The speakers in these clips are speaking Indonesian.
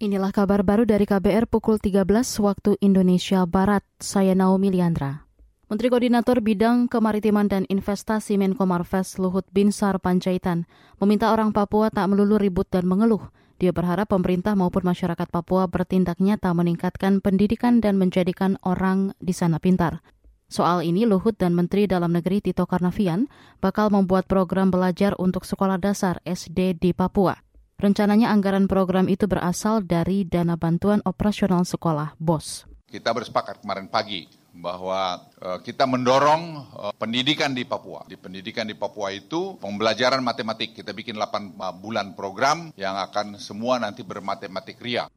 Inilah kabar baru dari KBR pukul 13 waktu Indonesia Barat. Saya Naomi Liandra. Menteri Koordinator Bidang Kemaritiman dan Investasi Menko Marves Luhut Binsar Panjaitan meminta orang Papua tak melulu ribut dan mengeluh. Dia berharap pemerintah maupun masyarakat Papua bertindak nyata meningkatkan pendidikan dan menjadikan orang di sana pintar. Soal ini, Luhut dan Menteri Dalam Negeri Tito Karnavian bakal membuat program belajar untuk sekolah dasar SD di Papua. Rencananya anggaran program itu berasal dari dana bantuan operasional sekolah BOS. Kita bersepakat kemarin pagi bahwa uh, kita mendorong uh, pendidikan di Papua. Di pendidikan di Papua itu pembelajaran matematik. Kita bikin 8 uh, bulan program yang akan semua nanti bermatematik ria.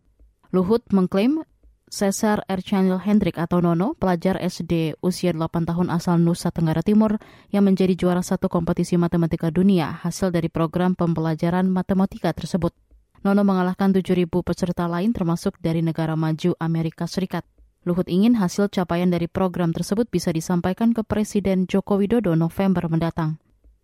Luhut mengklaim Cesar Erchanil Hendrik atau Nono, pelajar SD usia 8 tahun asal Nusa Tenggara Timur yang menjadi juara satu kompetisi matematika dunia hasil dari program pembelajaran matematika tersebut. Nono mengalahkan 7.000 peserta lain termasuk dari negara maju Amerika Serikat. Luhut ingin hasil capaian dari program tersebut bisa disampaikan ke Presiden Joko Widodo November mendatang.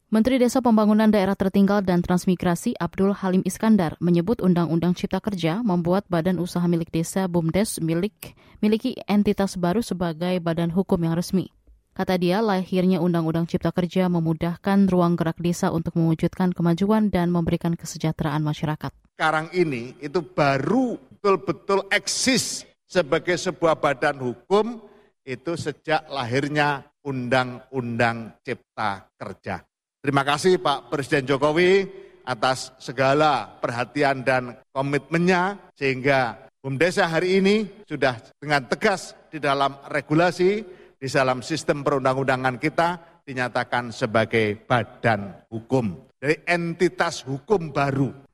Menteri Desa Pembangunan Daerah Tertinggal dan Transmigrasi Abdul Halim Iskandar menyebut Undang-Undang Cipta Kerja membuat badan usaha milik desa BUMDes milik miliki entitas baru sebagai badan hukum yang resmi. Kata dia, lahirnya Undang-Undang Cipta Kerja memudahkan ruang gerak desa untuk mewujudkan kemajuan dan memberikan kesejahteraan masyarakat. Sekarang ini itu baru betul-betul eksis sebagai sebuah badan hukum itu sejak lahirnya Undang-Undang Cipta Kerja. Terima kasih Pak Presiden Jokowi atas segala perhatian dan komitmennya sehingga BUMDESA hari ini sudah dengan tegas di dalam regulasi, di dalam sistem perundang-undangan kita dinyatakan sebagai badan hukum. Dari entitas hukum baru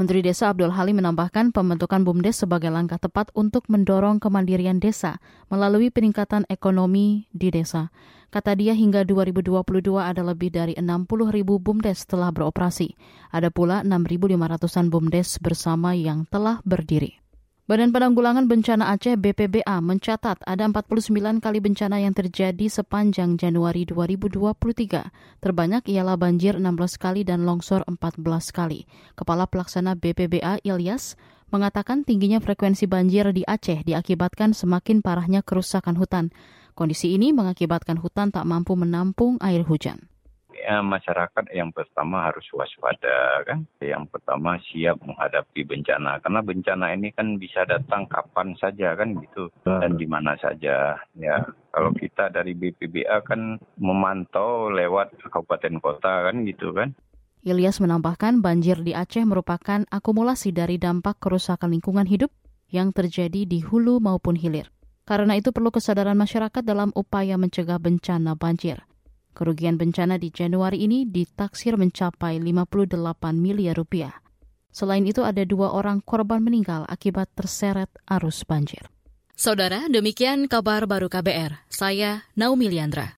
Menteri Desa Abdul Halim menambahkan pembentukan BUMDes sebagai langkah tepat untuk mendorong kemandirian desa melalui peningkatan ekonomi di desa. Kata dia hingga 2022 ada lebih dari 60 ribu BUMDes telah beroperasi. Ada pula 6.500-an BUMDes bersama yang telah berdiri. Badan Penanggulangan Bencana Aceh BPBA mencatat ada 49 kali bencana yang terjadi sepanjang Januari 2023. Terbanyak ialah banjir 16 kali dan longsor 14 kali. Kepala Pelaksana BPBA Ilyas mengatakan tingginya frekuensi banjir di Aceh diakibatkan semakin parahnya kerusakan hutan. Kondisi ini mengakibatkan hutan tak mampu menampung air hujan ya, masyarakat yang pertama harus waspada kan. Yang pertama siap menghadapi bencana karena bencana ini kan bisa datang kapan saja kan gitu dan di mana saja ya. Kalau kita dari BPBA kan memantau lewat kabupaten kota kan gitu kan. Ilyas menambahkan banjir di Aceh merupakan akumulasi dari dampak kerusakan lingkungan hidup yang terjadi di hulu maupun hilir. Karena itu perlu kesadaran masyarakat dalam upaya mencegah bencana banjir. Kerugian bencana di Januari ini ditaksir mencapai 58 miliar rupiah. Selain itu ada dua orang korban meninggal akibat terseret arus banjir. Saudara, demikian kabar baru KBR. Saya Naomi Liandra.